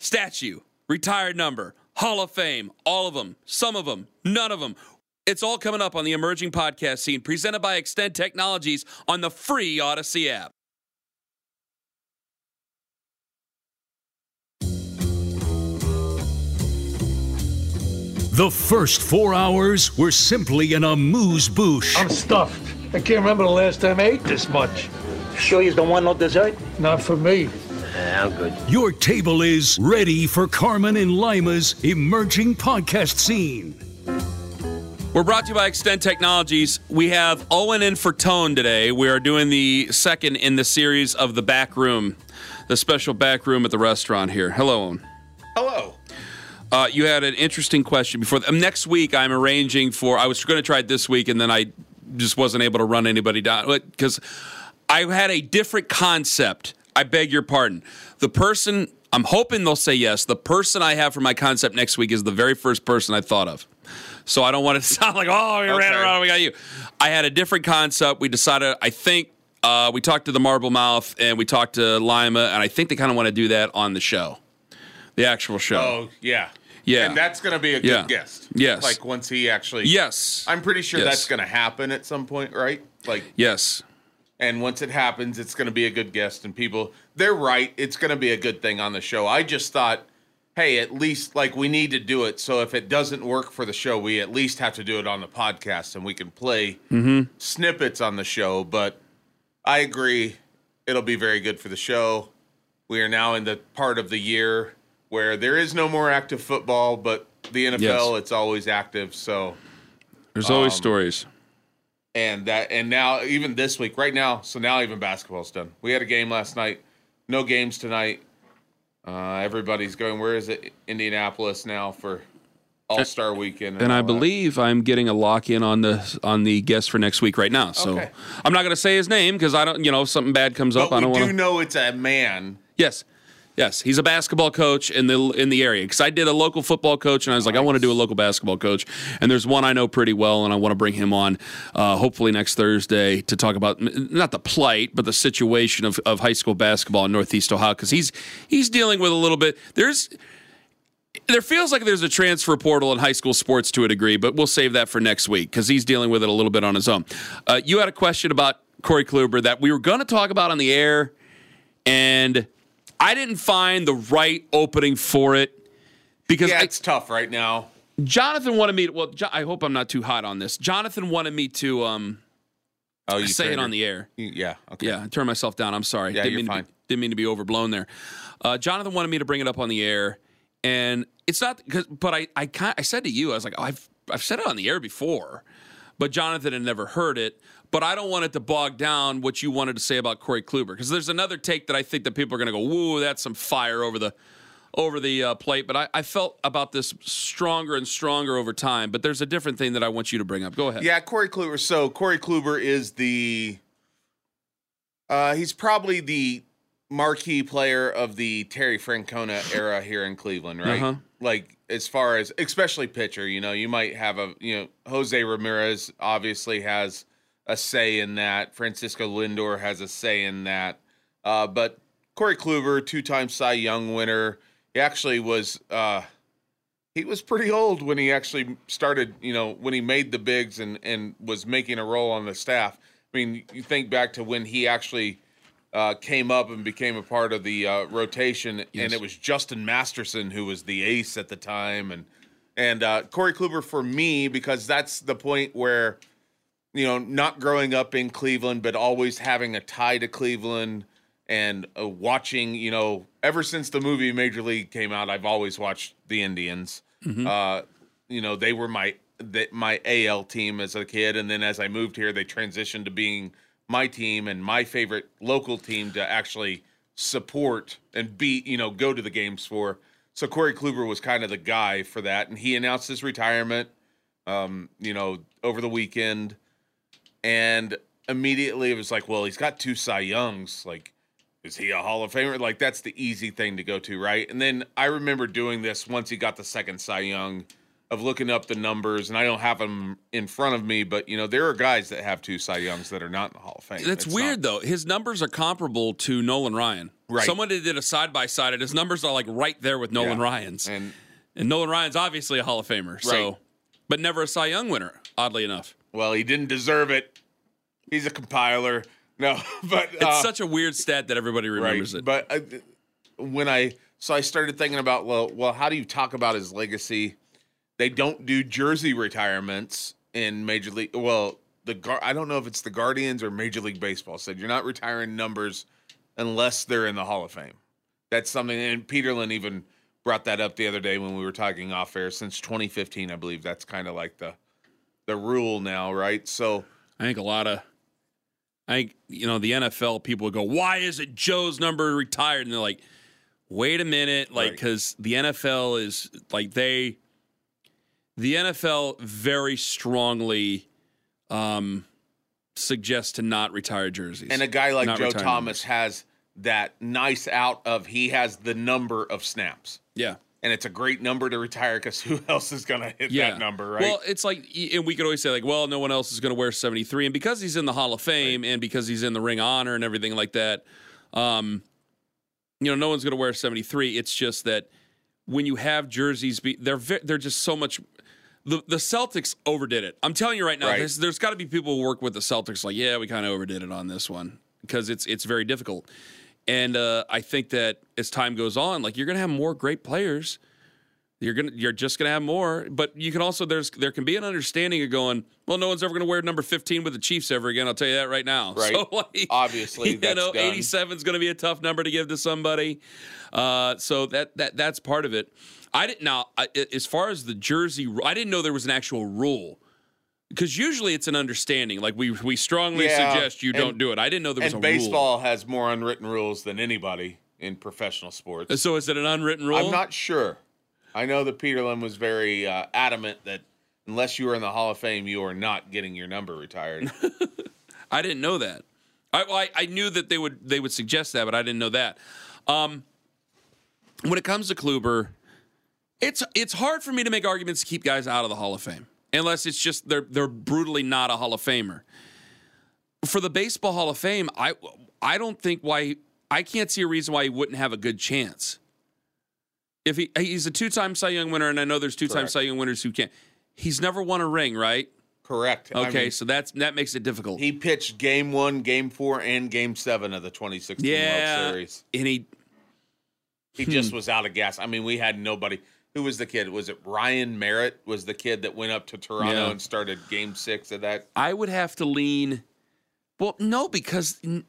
statue, retired number, Hall of Fame, all of them, some of them, none of them. It's all coming up on the emerging podcast scene presented by Extend Technologies on the free Audacy app. The first four hours were simply an amuse bouche. I'm stuffed. I can't remember the last time I ate this much. Sure you don't want no dessert? Not for me. Yeah, I'm good. Your table is ready for Carman and Lima's emerging podcast scene. We're brought to you by Extend Technologies. We have Owen in for Tone today. We are doing the second in the series of the back room, the special back room at the restaurant here. Hello, Owen. Hello. Uh, you had an interesting question before. Um, next week, I'm arranging for. I was going to try it this week, and then I just wasn't able to run anybody down because I had a different concept. I beg your pardon. The person I'm hoping they'll say yes. The person I have for my concept next week is the very first person I thought of. So I don't want it to sound like, oh, we ran around, we got you. I had a different concept. We decided, I think, uh, we talked to the Marble Mouth and we talked to Lima, and I think they kind of want to do that on the show, the actual show. Oh, yeah. Yeah. And that's going to be a good Yeah. guest. Yes. Like once he actually. Yes. I'm pretty sure Yes. that's going to happen at some point, right? Like, yes. And once it happens, it's going to be a good guest, and people, they're right. It's going to be a good thing on the show. I just thought, hey, at least like we need to do it. So if it doesn't work for the show, we at least have to do it on the podcast, and we can play Mm-hmm. snippets on the show. But I agree, it'll be very good for the show. We are now in the part of the year where there is no more active football, but the NFL, Yes. it's always active. So There's Um, always stories. And that and now even this week right now so now even basketball's done we had a game last night no games tonight uh, everybody's going where is it indianapolis now for all-star weekend And I all that. believe I'm getting a lock in on the on the guest for next week right now. So Okay. I'm not going to say his name because I don't, you know, if something bad comes up. but I don't do want to. Do know it's a man Yes, yes, he's a basketball coach in the in the area because I did a local football coach and I was like, I want to do a local basketball coach. And there's one I know pretty well, and I want to bring him on, uh, hopefully next Thursday to talk about not the plight, but the situation of, of high school basketball in Northeast Ohio because he's he's dealing with a little bit. There's there feels like there's a transfer portal in high school sports to a degree, but we'll save that for next week because he's dealing with it a little bit on his own. Uh, you had a question about Corey Kluber that we were going to talk about on the air, and I didn't find the right opening for it because yeah I- it's tough right now Jonathan wanted me to. Well, Jo- I hope I'm not too hot on this. Jonathan wanted me to um, oh you say it on the air. yeah okay Yeah, I turned myself down. I'm sorry. Yeah, didn't you're mean fine. To be, didn't mean to be overblown there. Uh, Jonathan wanted me to bring it up on the air, and it's not because. But I, I, kind I said to you, I was like, oh, I've, I've said it on the air before, but Jonathan had never heard it. But I don't want it to bog down what you wanted to say about Corey Kluber because there's another take that I think that people are going to go, "Woo, that's some fire over the." Over the uh, plate, but I, I felt about this stronger and stronger over time. But there's a different thing that I want you to bring up. Go ahead. Yeah, Corey Kluber. So Corey Kluber is the uh he's probably the marquee player of the Terry Francona era here in Cleveland, right? Uh-huh. Like as far as especially pitcher, you know, you might have a you know, Jose Ramirez obviously has a say in that. Francisco Lindor has a say in that. Uh, but Corey Kluber, two-time Cy Young winner, he actually was uh he was pretty old when he actually started, you know, when he made the bigs and and was making a role on the staff. I mean, you think back to when he actually uh, came up and became a part of the uh, rotation, and it was Justin Masterson who was the ace at the time, and and uh, Corey Kluber for me because that's the point where, you know, not growing up in Cleveland, but always having a tie to Cleveland and uh, watching, you know, ever since the movie Major League came out, I've always watched the Indians. Uh, you know, they were my the, my AL team as a kid, and then as I moved here, they transitioned to being my team and my favorite local team to actually support and beat, you know, go to the games for. So Corey Kluber was kind of the guy for that, and he announced his retirement, um, you know, over the weekend, and immediately it was like, well, he's got two Cy Youngs, like. Is he a Hall of Famer? Like that's the easy thing to go to, right? And then I remember doing this once he got the second Cy Young, of looking up the numbers, and I don't have them in front of me, but you know there are guys that have two Cy Youngs that are not in the Hall of Fame. That's It's weird not- though. His numbers are comparable to Nolan Ryan. Right. Someone did a side by side, and his numbers are like right there with Nolan Yeah. Ryan's. And And Nolan Ryan's obviously a Hall of Famer, so Right. but never a Cy Young winner, oddly enough. well, he didn't deserve it. He's a compiler. No, but It's uh, such a weird stat that everybody remembers it. But uh, when I so I started thinking about well, well, how do you talk about his legacy? They don't do jersey retirements in Major League. Well, the Gar- I don't know if it's the Guardians or Major League Baseball said you're not retiring numbers unless they're in the Hall of Fame. That's something, and Peterlin even brought that up the other day when we were talking off air. Since 2015, I believe that's kind of like the the rule now, right? So I think a lot of, I think you know the NFL people would go, "Why is it Joe's number retired?" And they're like, "Wait a minute," like Right. because the NFL is like they, the NFL very strongly, um, suggests to not retire jerseys. And a guy like Not Joe Thomas has that nice out of he has the number of snaps. yeah. And it's a great number to retire because who else is going to hit Yeah. that number, right? Well, it's like, and we could always say, like, well, no one else is going to wear 73. And because he's in the Hall of Fame and because he's in the Ring of Honor and everything like that, um, you know, no one's going to wear 73. It's just that when you have jerseys, be, they're they're just so much. The, the Celtics overdid it. I'm telling you right now, Right. there's, there's got to be people who work with the Celtics like, yeah, we kind of overdid it on this one because it's it's very difficult. And uh, I think that as time goes on, like you're going to have more great players. You're gonna you're just gonna have more, but you can also there's there can be an understanding of going, well, no one's ever gonna wear number 15 with the Chiefs ever again. I'll tell you that right now. Right. So like, Obviously, you know, done. 87 is gonna be a tough number to give to somebody. Uh, so that that that's part of it. I didn't now I, as far as the jersey, I didn't know there was an actual rule. Because usually it's an understanding. Like we we strongly Yeah, suggest you and- don't do it. I didn't know there was and a rule. baseball has more unwritten rules than anybody in professional sports. So is it an unwritten rule? I'm not sure. I know that Peter Peterlin was very uh, adamant that unless you were in the Hall of Fame, you are not getting your number retired. I didn't know that. I, well, I I knew that they would they would suggest that, but I didn't know that. Um, when it comes to Kluber, it's it's hard for me to make arguments to keep guys out of the Hall of Fame unless it's just they're they're brutally not a Hall of Famer. For the Baseball Hall of Fame, I I don't think why I can't see a reason why he wouldn't have a good chance. If he he's a two time Cy Young winner, and I know there's two time Correct. Cy Young winners who can't. He's never won a ring, right? Correct. I Okay, mean, so that's that makes it difficult. he pitched Game One, Game Four, and Game Seven of the 2016 yeah, World Series. and he He Hmm. just was out of gas. I mean, we had nobody. Who was the kid? Was it Ryan Merritt? Was the kid that went up to Toronto Yeah. and started Game Six of that? I would have to lean. Well, no, because n-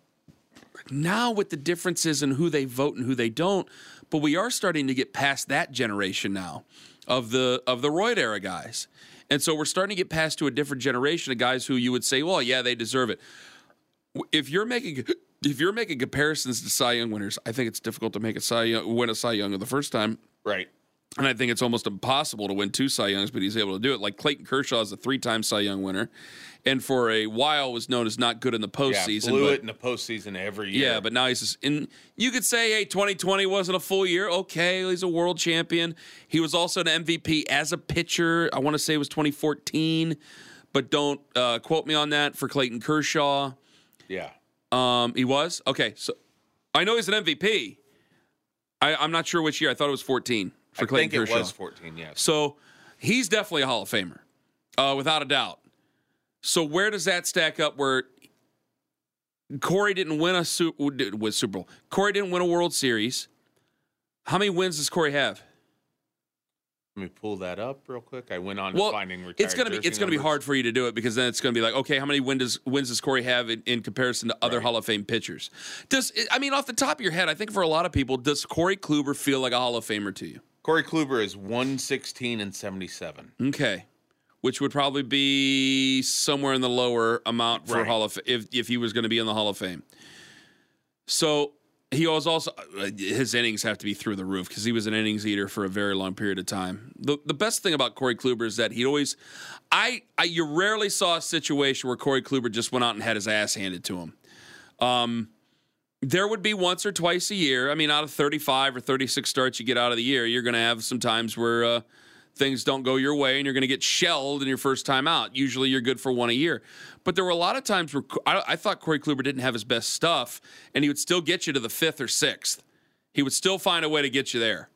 now with the differences in who they vote and who they don't, but we are starting to get past that generation now of the of the roid era guys, and so we're starting to get past to a different generation of guys who you would say, well, yeah, they deserve it. If you're making if you're making comparisons to Cy Young winners, I think it's difficult to make a Cy Young, win a Cy Young the first time. Right. And I think it's almost impossible to win two Cy Youngs, but he's able to do it. Like Clayton Kershaw is a three-time Cy Young winner, and for a while was known as not good in the Yeah, postseason. blew but, it in the postseason every year. yeah, but now he's just in. You could say, hey, 2020 wasn't a full year. Okay, he's a world champion. He was also an MVP as a pitcher. I want to say it was 2014, but don't uh, quote me on that for Clayton Kershaw. yeah. Um, he was okay. So I know he's an MVP. I, I'm not sure which year. I thought it was 14 for I Clayton think it Kershaw. was 14. yeah. So he's definitely a Hall of Famer, uh, without a doubt. So where does that stack up? Where Corey didn't win a Super with Super Bowl. Corey didn't win a World Series. How many wins does Corey have? Let me pull that up real quick. I went on Well, to finding retired it's gonna be it's gonna be hard for you to do it because then it's gonna be like, okay, how many wins does wins does Corey have in, in comparison to other Right. Hall of Fame pitchers? Does I mean off the top of your head, I think for a lot of people, does Corey Kluber feel like a Hall of Famer to you? Corey Kluber is 116 and 77. Okay. Which would probably be somewhere in the lower amount for Right. Hall of if if he was going to be in the Hall of Fame. So he was also uh, his innings have to be through the roof because he was an innings eater for a very long period of time. The the best thing about Corey Kluber is that he always, I, I you rarely saw a situation where Corey Kluber just went out and had his ass handed to him. Um, there would be once or twice a year. I mean, out of 35 or 36 starts you get out of the year, you're going to have some times where uh, things don't go your way and you're going to get shelled in your first time out. Usually you're good for one a year. But there were a lot of times where I, I thought Corey Kluber didn't have his best stuff and he would still get you to the fifth or sixth. He would still find a way to get you there.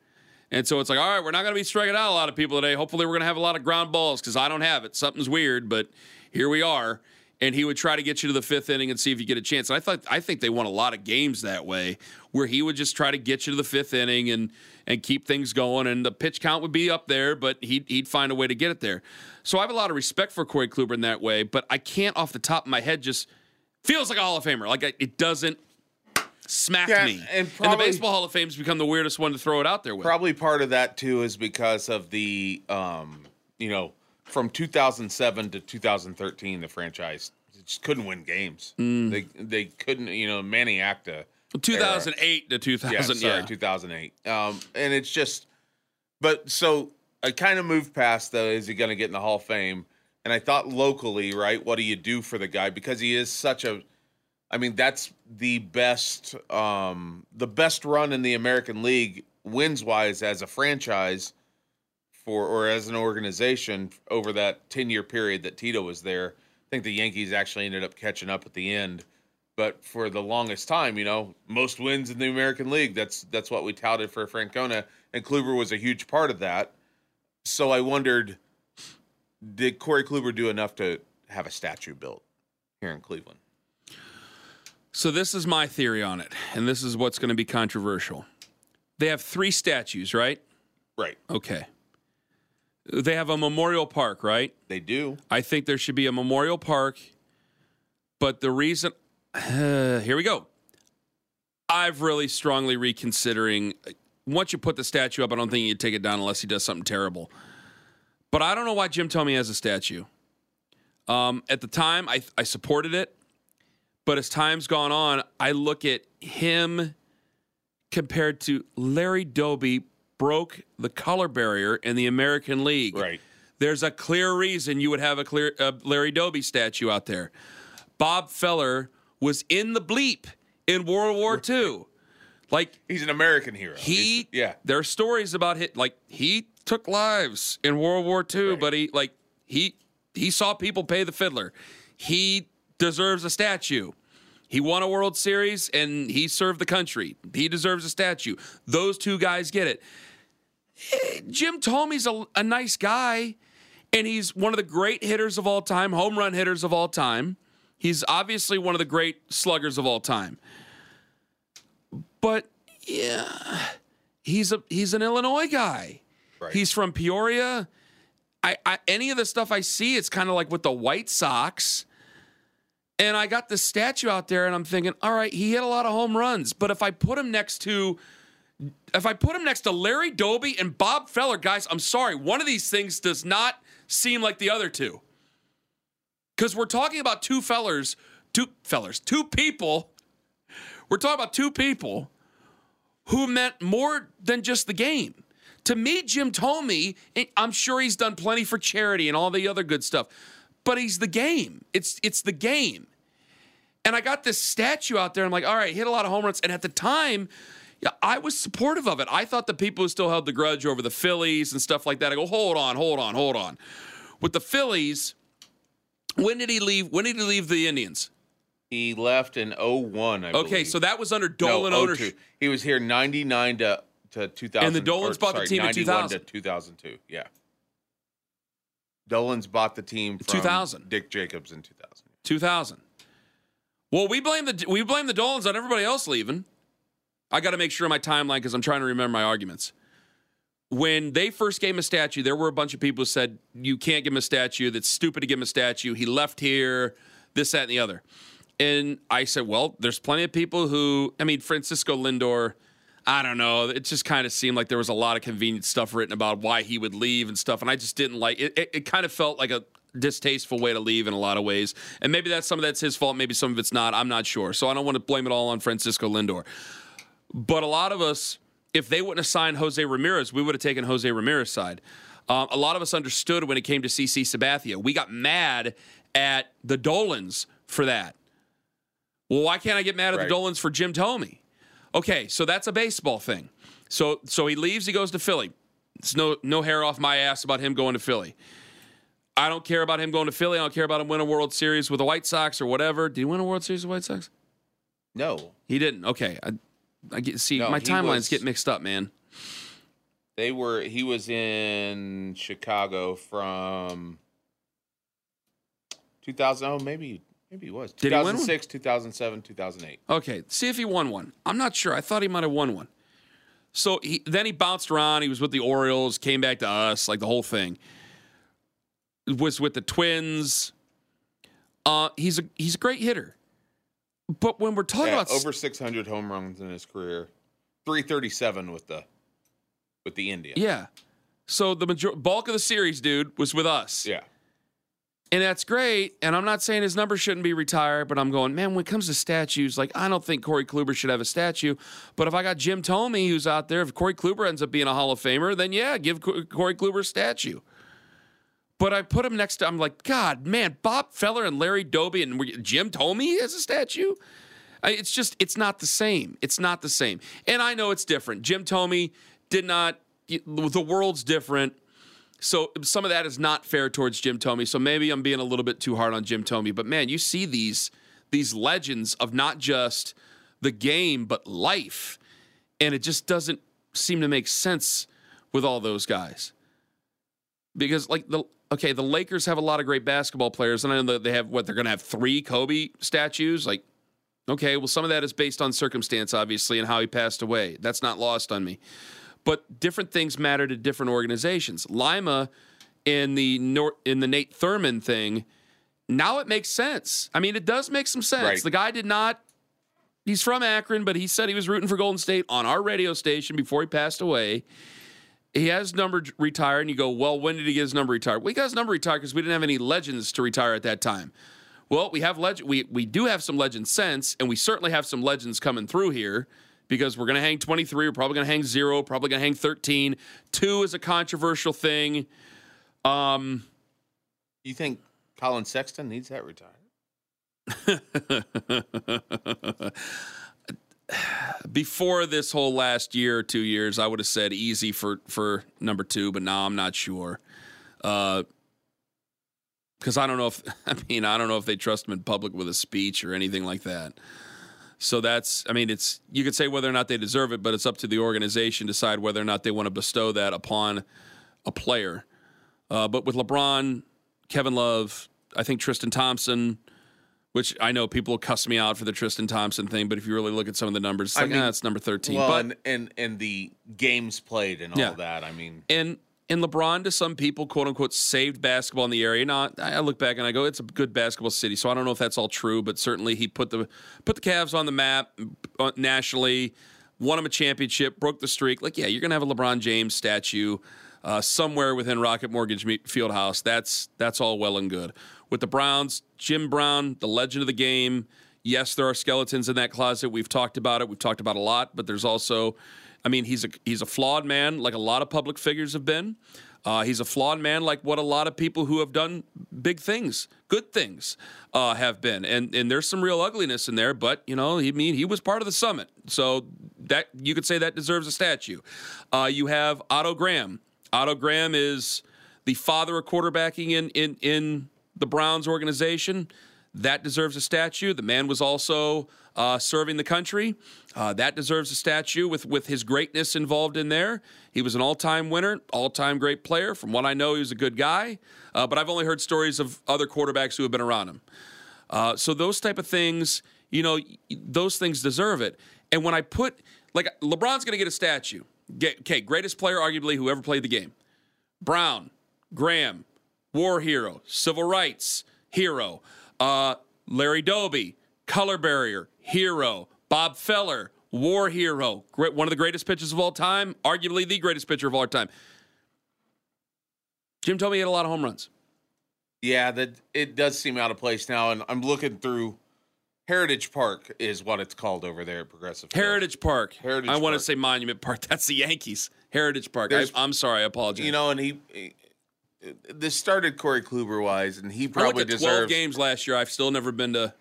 And so it's like, all right, we're not going to be striking out a lot of people today. Hopefully, we're going to have a lot of ground balls because I don't have it. Something's weird, but here we are. And he would try to get you to the fifth inning and see if you get a chance. And I thought, I think they won a lot of games that way, where he would just try to get you to the fifth inning and and keep things going. And the pitch count would be up there, but he'd he'd find a way to get it there. So I have a lot of respect for Corey Kluber in that way. But I can't, off the top of my head, just feels like a Hall of Famer. Like it doesn't smack Yeah, me. and the baseball Hall of Fame's become the weirdest one to throw it out there with. Probably part of that too is because of the, um, you know, from 2007 to 2013, the franchise just couldn't win games. Mm. They they couldn't, you know, Manny Acta. 2008 to 2000. Yeah, sorry, yeah. 2008. Um, and it's just, but so I kind of moved past though. Is he going to get in the Hall of Fame? And I thought locally, right? What do you do for the guy because he is such a I mean, that's the best um the best run in the American League wins wise as a franchise for or as an organization over that 10 year period that Tito was there. I think the Yankees actually ended up catching up at the end. But for the longest time, you know, most wins in the American League. That's that's what we touted for Francona, and Kluber was a huge part of that. So I wondered, did Corey Kluber do enough to have a statue built here in Cleveland? So this is my theory on it, and this is what's going to be controversial. They have three statues, right? Right. Okay. They have a memorial park, right? They do. I think there should be a memorial park, but the reason here we go. I've really strongly reconsidering. Once you put the statue up, I don't think you'd take it down unless he does something terrible. But I don't know why Jim Thome has a statue. Um, at the time, I, I supported it, but as time's gone on, I look at him compared to Larry Doby broke the color barrier in the American League. Right. There's a clear reason you would have a clear uh, Larry Doby statue out there. Bob Feller was in the bleep in World War II. Like He's an American hero. he, He's- yeah. There are stories about him. like he took lives in World War II, Right. but he like he he saw people pay the fiddler. He deserves a statue. He won a World Series and he served the country. He deserves a statue. Those two guys get it. Eh, Jim Thome's a, a nice guy, and he's one of the great hitters of all time, home run hitters of all time. He's obviously one of the great sluggers of all time. But yeah, he's a he's an Illinois guy. Right. He's from Peoria. I, I any of the stuff I see, it's kind of like with the White Sox. And I got this statue out there, and I'm thinking, all right, he hit a lot of home runs, but if I put him next to if I put him next to Larry Doby and Bob Feller, guys, I'm sorry, one of these things does not seem like the other two. Because we're talking about two fellers, two fellers, two people. We're talking about two people who meant more than just the game. To me, Jim Thome, I'm sure he's done plenty for charity and all the other good stuff, but he's the game. It's it's the game. And I got this statue out there. I'm like, all right, hit a lot of home runs. And at the time, yeah, I was supportive of it. I thought the people who still held the grudge over the Phillies and stuff like that. I go, hold on, hold on, hold on. With the Phillies, when did he leave? When did he leave the Indians? He left in 01, I Okay, believe. so that was under Dolan 02. ownership. He was here 99 to, to 2000. And the Dolans or, bought the team in 2000. to 2002, yeah. Dolans bought the team from 2000. Dick Jacobs in 2000. 2000. Well, we blame the we blame the Dolans on everybody else leaving. I got to make sure my timeline because I'm trying to remember my arguments. When they first gave him a statue, there were a bunch of people who said you can't give him a statue. That's stupid to give him a statue. He left here, this, that, and the other. And I said, well, there's plenty of people who, I mean, Francisco Lindor. I don't know. It just kind of seemed like there was a lot of convenient stuff written about why he would leave and stuff, and I just didn't like it. It, it kind of felt like a distasteful way to leave in a lot of ways, and maybe that's some of that's his fault. Maybe some of it's not. I'm not sure. So I don't want to blame it all on Francisco Lindor. But a lot of us, if they wouldn't have signed Jose Ramirez, we would have taken Jose Ramirez's side. Um, a lot of us understood when it came to CC Sabathia. We got mad at the Dolans for that. Well, why can't I get mad at Right. the Dolans for Jim Thome? Okay, so that's a baseball thing. So so he leaves, he goes to Philly. It's no no hair off my ass about him going to Philly. I don't care about him going to Philly. I don't care about him winning a World Series with the White Sox or whatever. Did he win a World Series with the White Sox? No, He didn't. Okay. I, I get see No, my timelines was- get mixed up, man. they were. He was in Chicago from 2000. Oh, maybe maybe he was Did he win one? 2006, 2007, 2008. Okay, see if he won one. I'm not sure. I thought he might have won one. So he, then he bounced around. He was with the Orioles, came back to us, like the whole thing. Was with the Twins. Uh, he's a he's a great hitter. But when we're talking Yeah, about over 600 home runs in his career, 337 with the with the Indians. yeah, so the major- bulk of the series, dude, was with us. yeah. And that's great. And I'm not saying his number shouldn't be retired, but I'm going, man, when it comes to statues, like, I don't think Corey Kluber should have a statue. But if I got Jim Thome, who's out there, if Corey Kluber ends up being a Hall of Famer, then yeah, give Corey Kluber a statue. But I put him next to, I'm like, God, man, Bob Feller and Larry Doby and Jim Thome has a statue? It's just, it's not the same. It's not the same. And I know it's different. Jim Thome did not, the world's different. So some of that is not fair towards Jim Thome. So maybe I'm being a little bit too hard on Jim Thome. But man, you see these these legends of not just the game but life, and it just doesn't seem to make sense with all those guys. Because like the okay, the Lakers have a lot of great basketball players, and I know that they have what they're going to have three Kobe statues. Like, okay, well, some of that is based on circumstance, obviously, and how he passed away. That's not lost on me but different things matter to different organizations. Lima in the Nor- in the Nate Thurmond thing, now it makes sense. I mean, it does make some sense. Right. The guy did not. He's from Akron, but he said he was rooting for Golden State on our radio station before he passed away. He has his number retired, and you go, well, when did he get his number retired? Well, he got his number retired because we didn't have any legends to retire at that time. Well, we have legend. We we do have some legends since, and we certainly have some legends coming through here because we're going to hang 23. We're probably going to hang zero. Probably going to hang 13. Two is a controversial thing. Um, you think Collin Sexton needs that retired? Before this whole last year or two years, I would have said easy for for number two, but now I'm not sure. Uh, because I don't know if I mean I don't know if they trust him in public with a speech or anything like that. So that's I mean it's you could say whether or not they deserve it, but it's up to the organization to decide whether or not they want to bestow that upon a player. Uh, but with LeBron, Kevin Love, I think Tristan Thompson, which I know people will cuss me out for the Tristan Thompson thing, but if you really look at some of the numbers, it's I like, mean, ah, it's number 13. Well, but and, and and the games played and all Yeah. that. I mean, and and LeBron to some people, quote unquote, saved basketball in the area. Now I look back and I go, it's a good basketball city. So I don't know if that's all true, but certainly he put the put the Cavs on the map uh, nationally, won him a championship, broke the streak. Like, yeah, you're gonna have a LeBron James statue uh, somewhere within Rocket Mortgage Me- Fieldhouse. That's that's all well and good. With the Browns, Jim Brown, the legend of the game. Yes, there are skeletons in that closet. We've talked about it. We've talked about a lot, but there's also, I mean, he's a he's a flawed man, like a lot of public figures have been. Uh, he's a flawed man, like what a lot of people who have done big things, good things, uh, have been. And and there's some real ugliness in there, but you know, he I mean he was part of the summit, so that you could say that deserves a statue. Uh, you have Otto Graham. Otto Graham is the father of quarterbacking in in in the Browns organization. That deserves a statue. The man was also uh, serving the country. Uh, that deserves a statue with with his greatness involved in there. He was an all time winner, all time great player. From what I know, he was a good guy. Uh, but I've only heard stories of other quarterbacks who have been around him. Uh, so those type of things, you know, those things deserve it. And when I put like LeBron's going to get a statue. Get, okay, greatest player arguably who ever played the game. Brown, Graham, war hero, civil rights hero. Uh, Larry Doby, color barrier hero. Bob Feller, war hero, great, one of the greatest pitchers of all time, arguably the greatest pitcher of all time. Jim told me he had a lot of home runs. yeah, that it does seem out of place now. And I'm looking through Heritage Park is what it's called over there at Progressive. Heritage Park. Heritage I want to say Monument Park. That's the Yankees. Heritage Park. I, I'm sorry. I apologize. You know, and he- this started Corey Kluber wise, and he I looked probably at 12 games last year. I've still never been to.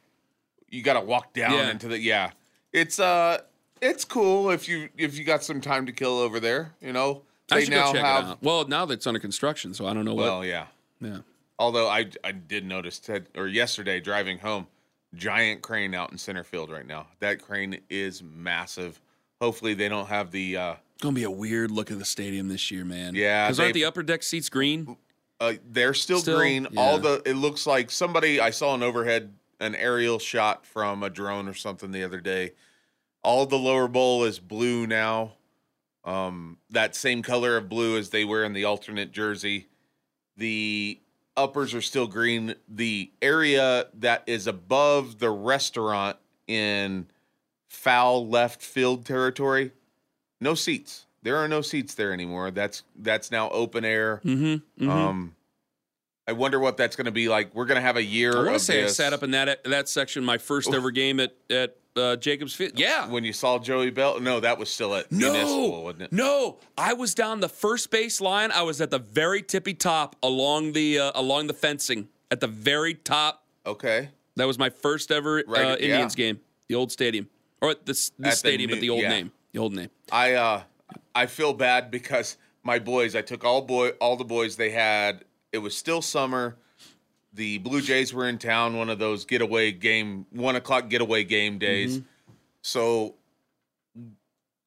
You got to walk down Yeah. into the yeah. It's uh, it's cool if you if you got some time to kill over there. You know, I they now have. it out. Well, now that it's under construction, so I don't know what. Well, yeah. yeah. Although I I did notice Ted or yesterday driving home, giant crane out in center field right now. That crane is massive. Hopefully they don't have the uh It's gonna be a weird look at the stadium this year, man. Yeah, because aren't the upper deck seats green? Uh they're still, Still? green. Yeah. All the it looks like somebody I saw an overhead an aerial shot from a drone or something the other day. All the lower bowl is blue now. Um that same color of blue as they wear in the alternate jersey. The uppers are still green. The area that is above the restaurant in foul left field territory, no seats. There are no seats there anymore. That's that's now open air. Mm-hmm. Um, I wonder what that's going to be like. We're going to have a year. I want to say this. I sat up in that that section my first ever game at at uh, Jacobs Field. Yeah. when you saw Joey Belle. No, that was still at Municipal, wasn't it? no, I was down the first base line. I was at the very tippy top along the uh, along the fencing at the very top. Okay. That was my first ever Right, uh, yeah. Indians game, the old stadium, or At the stadium, new- but the old yeah. name, the old name. I uh I feel bad because my boys, I took all boy all the boys they had. It was still summer. The Blue Jays were in town, one of those getaway game, one o'clock getaway game days. Mm-hmm. So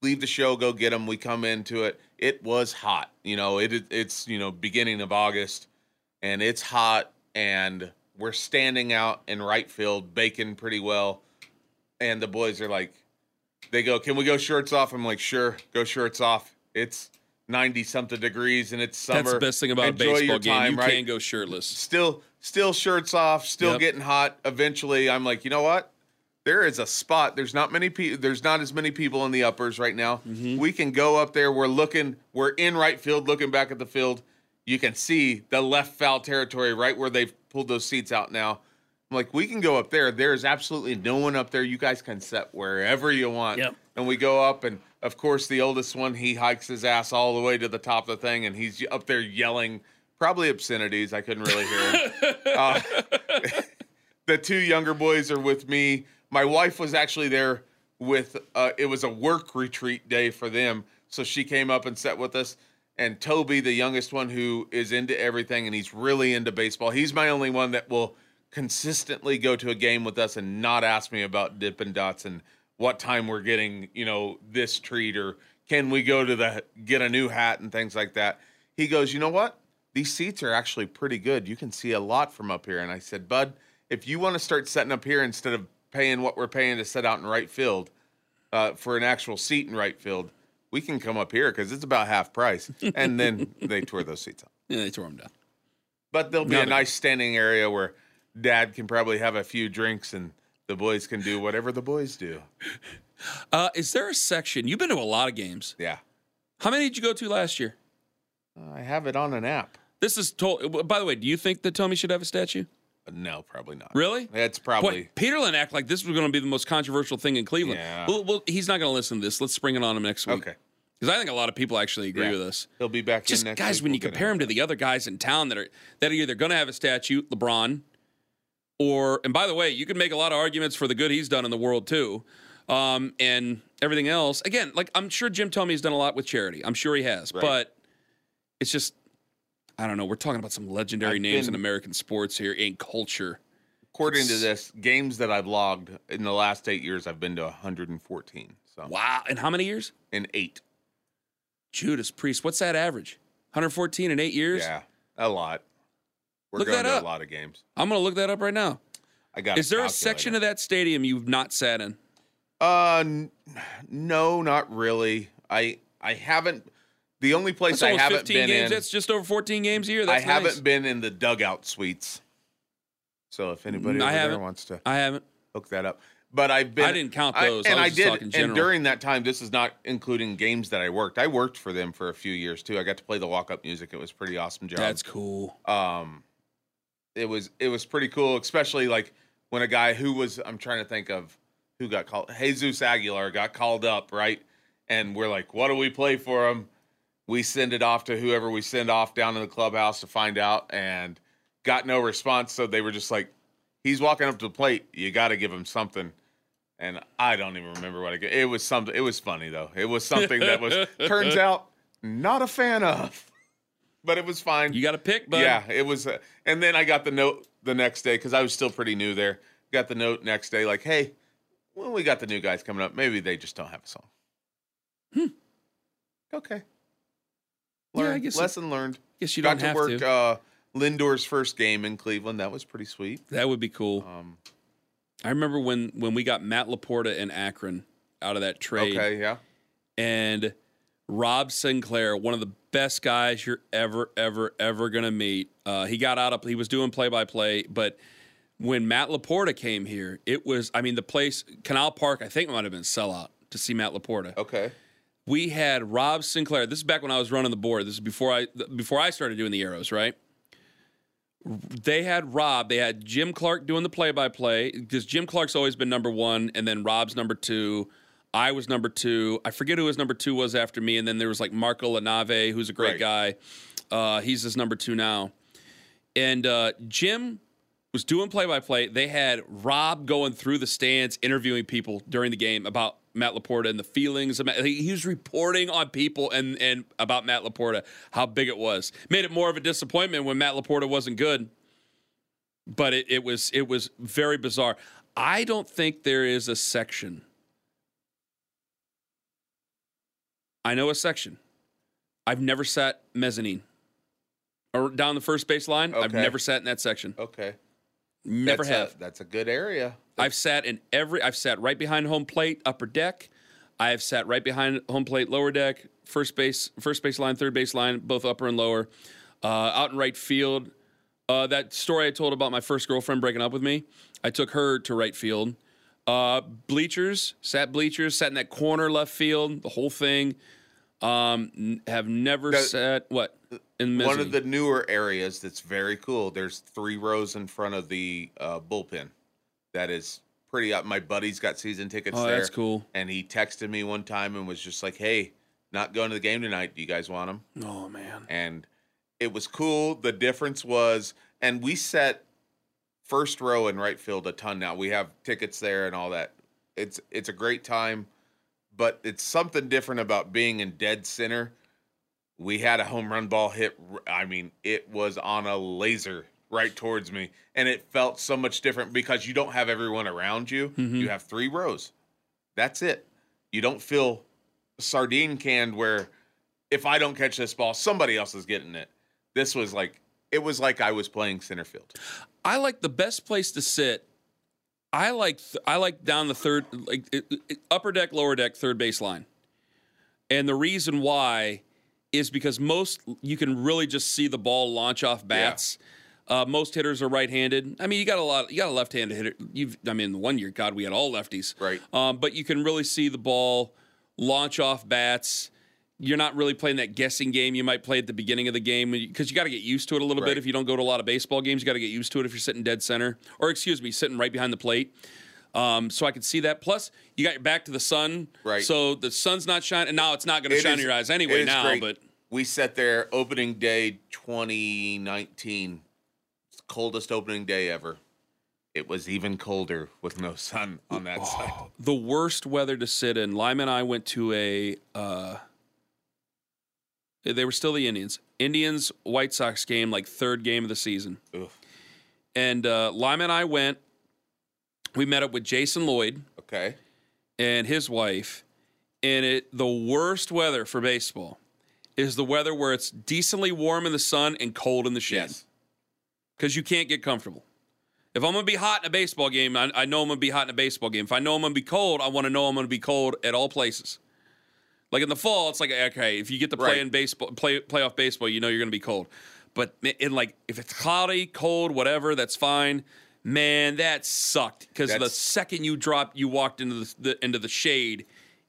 leave the show, go get them. We come into it. It was hot. You know, it it's you know beginning of August, and it's hot, and we're standing out in right field, baking pretty well, and the boys are like, they go, "Can we go shirts off?" I'm like, "Sure, go shirts off." It's ninety something degrees, and it's summer. That's the best thing about Enjoy a baseball game. time, you right? can go shirtless. still still shirts off, still Yep. getting hot. Eventually, I'm like, you know what? There is a spot. There's not many people. There's not as many people in the uppers right now. Mm-hmm. We can go up there. We're looking. We're in right field, looking back at the field. You can see the left foul territory right where they've pulled those seats out now. I'm like, we can go up there. There is absolutely no one up there. You guys can set wherever you want. Yep. And we go up, and of course, the oldest one, he hikes his ass all the way to the top of the thing, and he's up there yelling probably obscenities. I couldn't really hear him. uh, the two younger boys are with me. My wife was actually there with. Uh, it was a work retreat day for them, so she came up and sat with us. And Toby, the youngest one, who is into everything and he's really into baseball. He's my only one that will consistently go to a game with us and not ask me about Dippin' Dots and what time we're getting, you know, this treat or can we go to the get a new hat and things like that. He goes, you know what? These seats are actually pretty good. You can see a lot from up here. And I said, Bud, if you want to start setting up here instead of paying what we're paying to set out in right field uh, for an actual seat in right field, we can come up here because it's about half price. And then they tore those seats up. Yeah, they tore them down. But there'll be a nice standing area where dad can probably have a few drinks and the boys can do whatever the boys do. Uh, is there a section? You've been to a lot of games. Yeah. How many did you go to last year? I have it on an app. This is told. By the way, do you think that Thome should have a statue? No, probably not. Really? That's probably. Boy, Peterlin act like this was going to be the most controversial thing in Cleveland. Yeah. Well, well he's not going to listen to this. Let's spring it on him next week. Okay. Because I think a lot of people actually agree Yeah. with us. He'll be back Just in next guys, when We'll you compare him to the other guys in town that are that are either going to have a statue, LeBron, or and by the way, you can make a lot of arguments for the good he's done in the world too, um, and everything else. Again, like I'm sure Jim Thome's done a lot with charity. I'm sure he has, Right. but it's just I don't know. We're talking about some legendary I've names in American sports here in culture. According to this, games that I've logged in the last eight years, I've been to 114. So Wow, in how many years? in eight. Judas Priest. What's that average? 114 in eight years. Yeah, a lot. We're Look going that to up. a lot of games. I'm going to look that up right now. I got. Is there a section of that stadium you've not sat in? Uh, n- no, not really. I I haven't. The only place That's I haven't 15 been games. in. That's just over 14 games a year. I That's haven't been in the dugout suites. So if anybody I over there wants to I haven't. hook that up, but I've been. I didn't count those. I and I just did. And during that time, this is not including games that I worked. I worked for them for a few years too. I got to play the walk up music. It was pretty awesome job. That's cool. um it was it was pretty cool especially like when a guy who was i'm trying to think of who got called jesus aguilar got called up right? And we're like what do we play for him? We send it off to whoever we send off down in the clubhouse to find out and got no response. So they were just like he's walking up to the plate. You got to give him something. And i don't even remember what i it was something it was funny though. It was something that was turns out not a fan of. But it was fine. You got a pick, but Yeah, it was. Uh, and then I got the note the next day because I was still pretty new there. Got the note next day like, hey, well, we got the new guys coming up. Maybe they just don't have a song. Hmm. Okay. Yeah, I Learned. guess it- Lesson learned. guess you got don't to have work to. Uh, Lindor's first game in Cleveland. That was pretty sweet. that would be cool. Um, I remember when when we got Matt LaPorta and Akron out of that trade, okay, yeah. and Rob Sinclair, one of the best guys you're ever, ever, ever gonna meet. Uh, he got out of he was doing play by play, but when Matt LaPorta came here, it was I mean the place Canal Park I think might have been sellout to see Matt LaPorta. Okay. We had Rob Sinclair. This is back when I was running the board. This is before I before I started doing the Aeros, right? They had Rob. They had Jim Clark doing the play by play because Jim Clark's always been number one, and then Rob's number two. I was number two. I forget who his number two was after me, and then there was like Marco Lanave, who's a great guy. Uh, he's his number two now. And uh, Jim was doing play by play. They had Rob going through the stands, interviewing people during the game about Matt LaPorta and the feelings. Of Matt. He he was reporting on people and and about Matt LaPorta, how big it was. Made it more of a disappointment when Matt LaPorta wasn't good. But it, it was it was very bizarre. I don't think there is a section. I know a section. I've never sat mezzanine or down the first base line. I've never sat in that section. Okay. Never that's have. A, that's a good area. I've sat in every. I've sat right behind home plate, upper deck. I have sat right behind home plate, lower deck, first base, first base line, third base line, both upper and lower. Uh, out in right field. Uh, that story I told about my first girlfriend breaking up with me. I took her to right field. Uh, bleachers, sat bleachers, sat in that corner left field, the whole thing. Um, n- have never sat what in One of the newer areas that's very cool. There's three rows in front of the uh, bullpen. That is pretty up. My buddy's got season tickets Oh, there. that's cool. And he texted me one time and was just like, "Hey, not going to the game tonight. Do you guys want them?" oh man, And it was cool. The difference was, and we set first row in right field a ton now. We have tickets there and all that. It's it's a great time, but it's something different about being in dead center. We had a home run ball hit. I mean, it was on a laser right towards me, and it felt so much different because you don't have everyone around you. Mm-hmm. You have three rows. That's it. You don't feel sardine canned where if I don't catch this ball, somebody else is getting it. This was like it was like I was playing center field. I like the best place to sit. I like th- I like down the third like it, it- upper deck, lower deck, third base line. And the reason why is because most you can really just see the ball launch off bats. Uh, most hitters are right-handed. I mean, you got a lot. You got a left-handed hitter. You've. I mean, one year, God, we had all lefties. Right. Um, but you can really see the ball launch off bats. You're not really playing that guessing game you might play at the beginning of the game because you got to get used to it a little Right. bit. If you don't go to a lot of baseball games, you got to get used to it if you're sitting dead center, or excuse me, sitting right behind the plate. Um, so I could see that. Plus, you got your back to the sun, Right. So the sun's not shining, and now it's not going to shine is- in your eyes anyway. Now, great. but we sat there opening day 2019, It's the coldest opening day ever. It was even colder with no sun on that side. the worst weather to sit in. Lyman and I went to a. Uh, they were still the Indians. Indians White Sox game, like third game of the season. Ugh. And uh, Lyman and I went. We met up with Jason Lloyd Okay. and his wife, and it the worst weather for baseball is the weather where it's decently warm in the sun and cold in the shade Yes. because you can't get comfortable. If I'm gonna be hot in a baseball game, I, I know I'm gonna be hot in a baseball game. If I know I'm gonna be cold, I want to know I'm gonna be cold at all places. Like in the fall, it's like okay, if you get to play Right. in baseball, play playoff baseball, you know you're gonna be cold. But in like if it's cloudy, cold, whatever, that's fine. Man, that sucked because the second you dropped, you walked into the, the into the shade.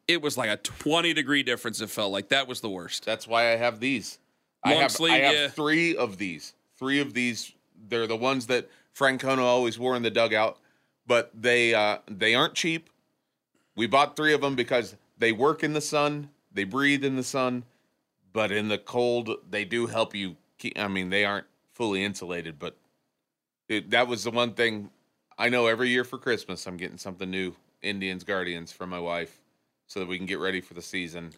It was like a 20 degree difference. It felt like that was the worst. That's why I have these. I Long have, sleeve, I have yeah. three of these. Three of these. They're the ones that Francona always wore in the dugout, but they uh, they aren't cheap. We bought three of them because they work in the sun, they breathe in the sun, but in the cold they do help you. Keep, I mean, they aren't fully insulated, but it, that was the one thing I know. Every year for Christmas, I'm getting something new, Indians Guardians, for my wife, so that we can get ready for the season.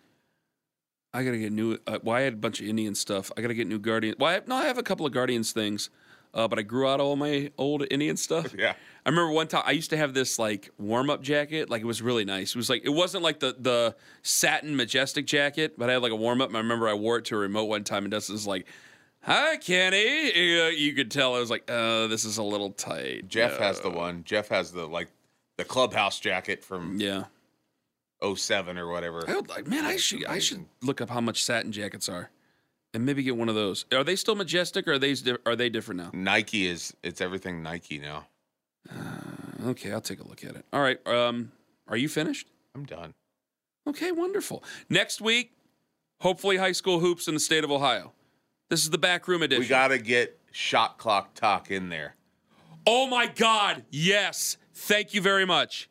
I gotta get new. Uh, well, I had a bunch of Indian stuff. I gotta get new Guardian. Well, I no, I have a couple of Guardians things, uh, but I grew out all my old Indian stuff. Yeah. I remember one time I used to have this like warm up jacket. Like it was really nice. It was like it wasn't like the the satin majestic jacket, but I had like a warm up. And I remember I wore it to a remote one time, and Dustin was like, "Hi, Kenny." Uh, You could tell I was like, "Uh, this is a little tight." Jeff Uh, has the one. Jeff has the like the clubhouse jacket from Yeah. 07 or whatever. I would like, man, I should I should look up how much satin jackets are, and maybe get one of those. Are they still majestic, or are they are they different now? Nike is it's everything Nike now. Okay, I'll take a look at it. All right, um, are you finished? I'm done. Okay, wonderful. Next week, hopefully, high school hoops in the state of Ohio. This is the back room edition. We got to get shot clock talk in there. oh my God! Yes, thank you very much.